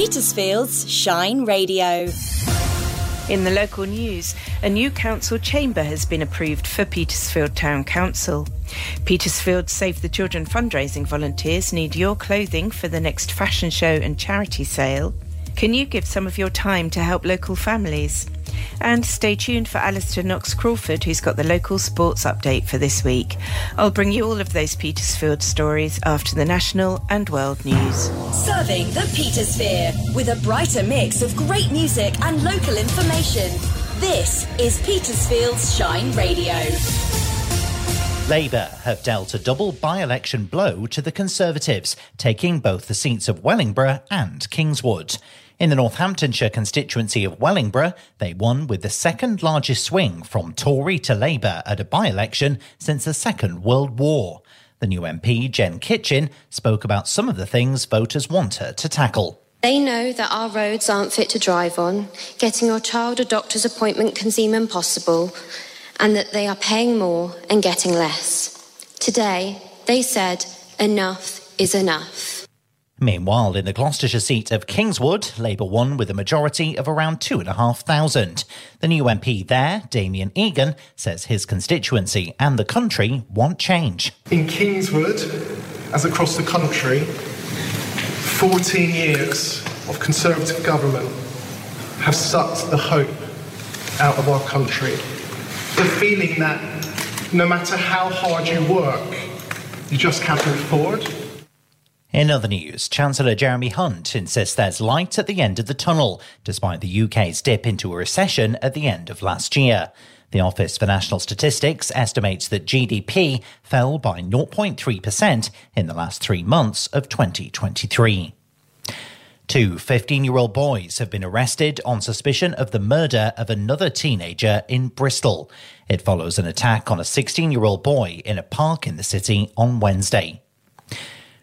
Petersfield's Shine Radio. In the local news, a new council chamber has been approved for Petersfield Town Council. Petersfield Save the Children fundraising volunteers need your clothing for the next fashion show and charity sale. Can you give some of your time to help local families? And stay tuned for Alistair Knox Crawford, who's got the local sports update for this week. I'll bring you all of those Petersfield stories after the national and world news. Serving the Petersphere with a brighter mix of great music and local information. This is Petersfield's Shine Radio. Labour have dealt a double by election blow to the Conservatives, taking both the seats of Wellingborough and Kingswood. In the Northamptonshire constituency of Wellingborough, they won with the second largest swing from Tory to Labour at a by election since the Second World War. The new MP, Gen Kitchen, spoke about some of the things voters want her to tackle. They know that our roads aren't fit to drive on, getting your child a doctor's appointment can seem impossible, and that they are paying more and getting less. Today, they said, enough is enough. Meanwhile, in the Gloucestershire seat of Kingswood, Labour won with a majority of around 2,500. The new MP there, Damien Egan, says his constituency and the country want change. In Kingswood, as across the country, 14 years of Conservative government have sucked the hope out of our country. The feeling that no matter how hard you work, you just can't move forward. In other news, Chancellor Jeremy Hunt insists there's light at the end of the tunnel, despite the UK's dip into a recession at the end of last year. The Office for National Statistics estimates that GDP fell by 0.3% in the last three months of 2023. Two 15 year old boys have been arrested on suspicion of the murder of another teenager in Bristol. It follows an attack on a 16 year old boy in a park in the city on Wednesday.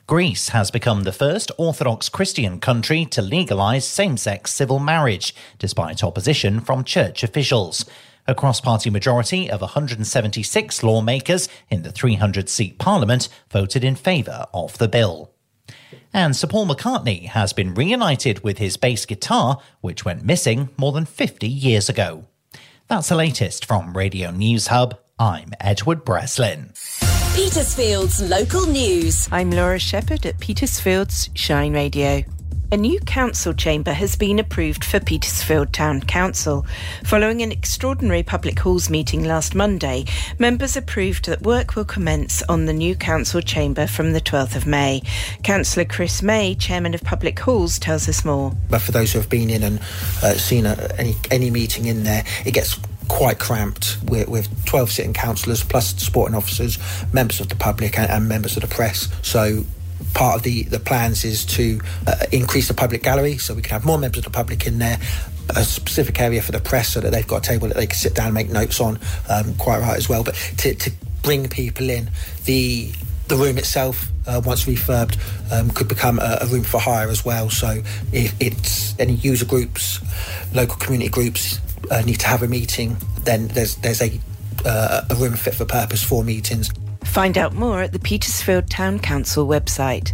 Greece has become the first Orthodox Christian country to legalise same sex civil marriage, despite opposition from church officials. A cross party majority of 176 lawmakers in the 300 seat parliament voted in favour of the bill. And Sir Paul McCartney has been reunited with his bass guitar, which went missing more than 50 years ago. That's the latest from Radio News Hub. I'm Edward Breslin. Petersfield's local news. I'm Laura Sheppard at Petersfield's Shine Radio. A new council chamber has been approved for Petersfield Town Council. Following an extraordinary public halls meeting last Monday, members approved that work will commence on the new council chamber from the 12th of May. Councillor Chris May, chairman of Public Halls, tells us more. But for those who have been in and uh, seen a, any any meeting in there, it gets quite cramped with, with 12 sitting councillors plus sporting officers, members of the public and, and, members of the press. So part of the, the plans is to uh, increase the public gallery so we can have more members of the public in there a specific area for the press so that they've got a table that they can sit down and make notes on um, quite right as well but to, to bring people in the the room itself, uh, once refurbed, um, could become a, a, room for hire as well. So if it's any user groups, local community groups uh, need to have a meeting, then there's there's a uh, a room fit for purpose for meetings. Find out more at the Petersfield Town Council website.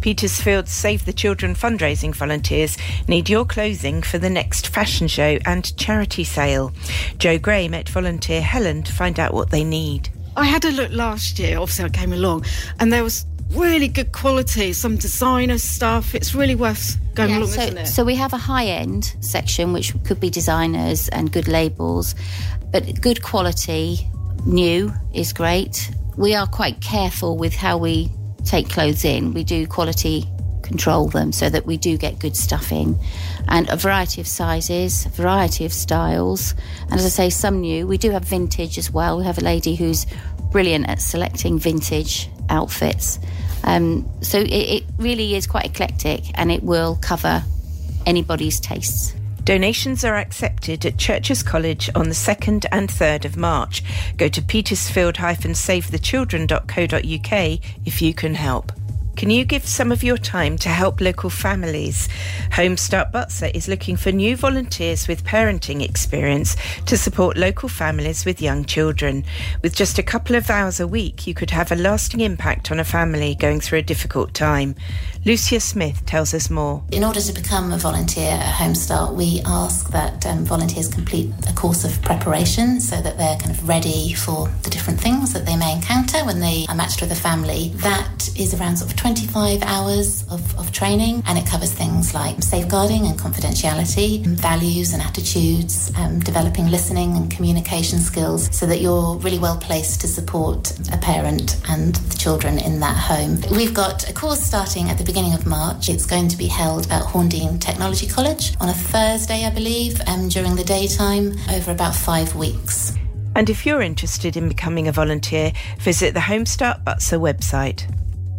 Petersfield Save the Children fundraising volunteers need your clothing for the next fashion show and charity sale. Joe Gray met volunteer Helen to find out what they need. I had a look last year, obviously I came along, and there was really good quality, some designer stuff. It's really worth going yeah, along, so, isn't it? So we have a high end section, which could be designers and good labels, but good quality, new is great. We are quite careful with how we take clothes in. We do quality control them so that we do get good stuff in. And a variety of sizes, a variety of styles. And as I say, some new. We do have vintage as well. We have a lady who's brilliant at selecting vintage outfits. Um, so it, it really is quite eclectic and it will cover anybody's tastes. Donations are accepted at Churcher's College on the 2nd and 3rd of March. Go to petersfield-savethechildren.co.uk if you can help. Can you give some of your time to help local families? Homestart Butser is looking for new volunteers with parenting experience to support local families with young children. With just a couple of hours a week, you could have a lasting impact on a family going through a difficult time. Lucia Smith tells us more. In order to become a volunteer at Homestart, we ask that um, volunteers complete a course of preparation so that they're kind of ready for the different things that they may encounter when they are matched with a family. That is around sort of 25 hours of, of training and it covers things like safeguarding and confidentiality, values and attitudes, um, developing listening and communication skills so that you're really well placed to support a parent and the children in that home. We've got a course starting at the beginning of March. It's going to be held at Horndean Technology College on a Thursday, I believe, um, during the daytime over about five weeks. And if you're interested in becoming a volunteer, visit the Homestart Butser website.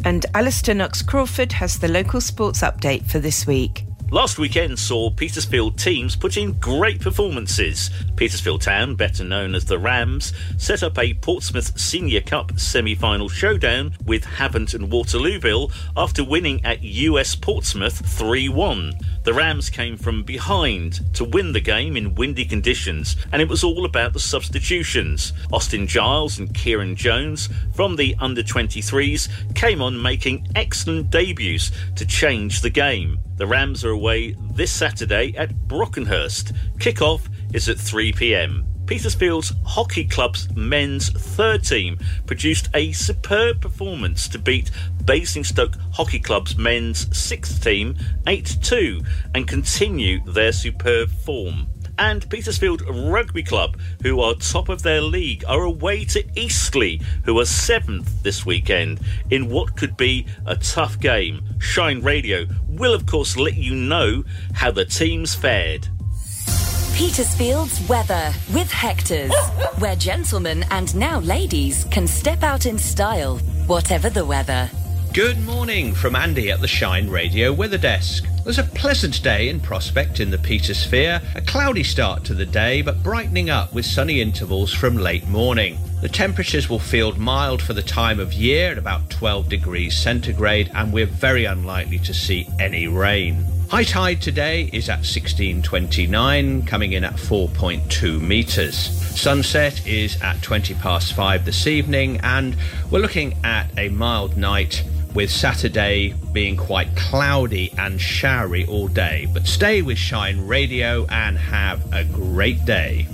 And Alistair Knox Crawford has the local sports update for this week. Last weekend saw Petersfield teams put in great performances. Petersfield Town, better known as the Rams, set up a Portsmouth Senior Cup semi final showdown with Havant and Waterlooville after winning at US Portsmouth 3 1. The Rams came from behind to win the game in windy conditions, and it was all about the substitutions. Austin Giles and Kieran Jones from the under 23s came on making excellent debuts to change the game. The Rams are away this Saturday at Brockenhurst. Kick-off is at 3 pm. Petersfield's Hockey Club's men's third team produced a superb performance to beat Basingstoke Hockey Club's men's sixth team 8 2 and continue their superb form and Petersfield Rugby Club, who are top of their league, are away to Eastleigh, who are seventh this weekend, in what could be a tough game. Shine Radio will, of course, let you know how the teams fared. Petersfield's weather with Hector's, where gentlemen and now ladies can step out in style, whatever the weather. Good morning from Andy at the Shine Radio Weather Desk. There's a pleasant day in prospect in the Petersphere, a cloudy start to the day, but brightening up with sunny intervals from late morning. The temperatures will feel mild for the time of year at about 12 degrees centigrade, and we're very unlikely to see any rain. High tide today is at 1629, coming in at 4.2 metres. Sunset is at 20 past 5 this evening, and we're looking at a mild night with Saturday being quite cloudy and showery all day. But stay with Shine Radio and have a great day.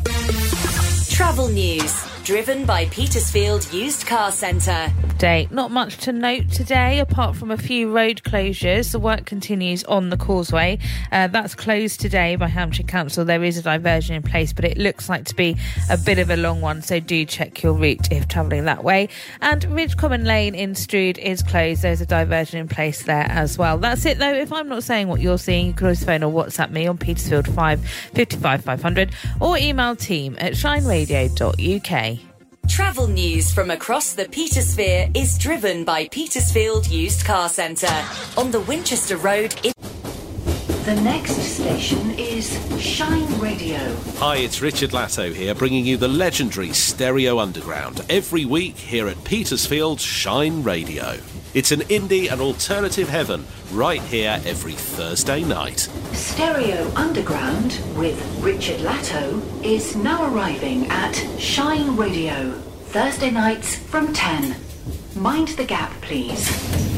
Travel news driven by Petersfield Used Car Centre. Day. Not much to note today, apart from a few road closures. The work continues on the causeway. Uh, that's closed today by Hampshire Council. There is a diversion in place, but it looks like to be a bit of a long one, so do check your route if travelling that way. And Ridge Common Lane in Stroud is closed. There's a diversion in place there as well. That's it though. If I'm not saying what you're seeing, you can always phone or WhatsApp me on Petersfield 5 55 500 or email team at shineradio.uk. Travel news from across the Petersphere is driven by Petersfield Used Car Centre on the Winchester Road in. The next station is Shine Radio. Hi, it's Richard Latto here, bringing you the legendary Stereo Underground every week here at Petersfield Shine Radio. It's an indie and alternative heaven right here every Thursday night. Stereo Underground with Richard Latto is now arriving at Shine Radio. Thursday nights from 10. Mind the gap, please.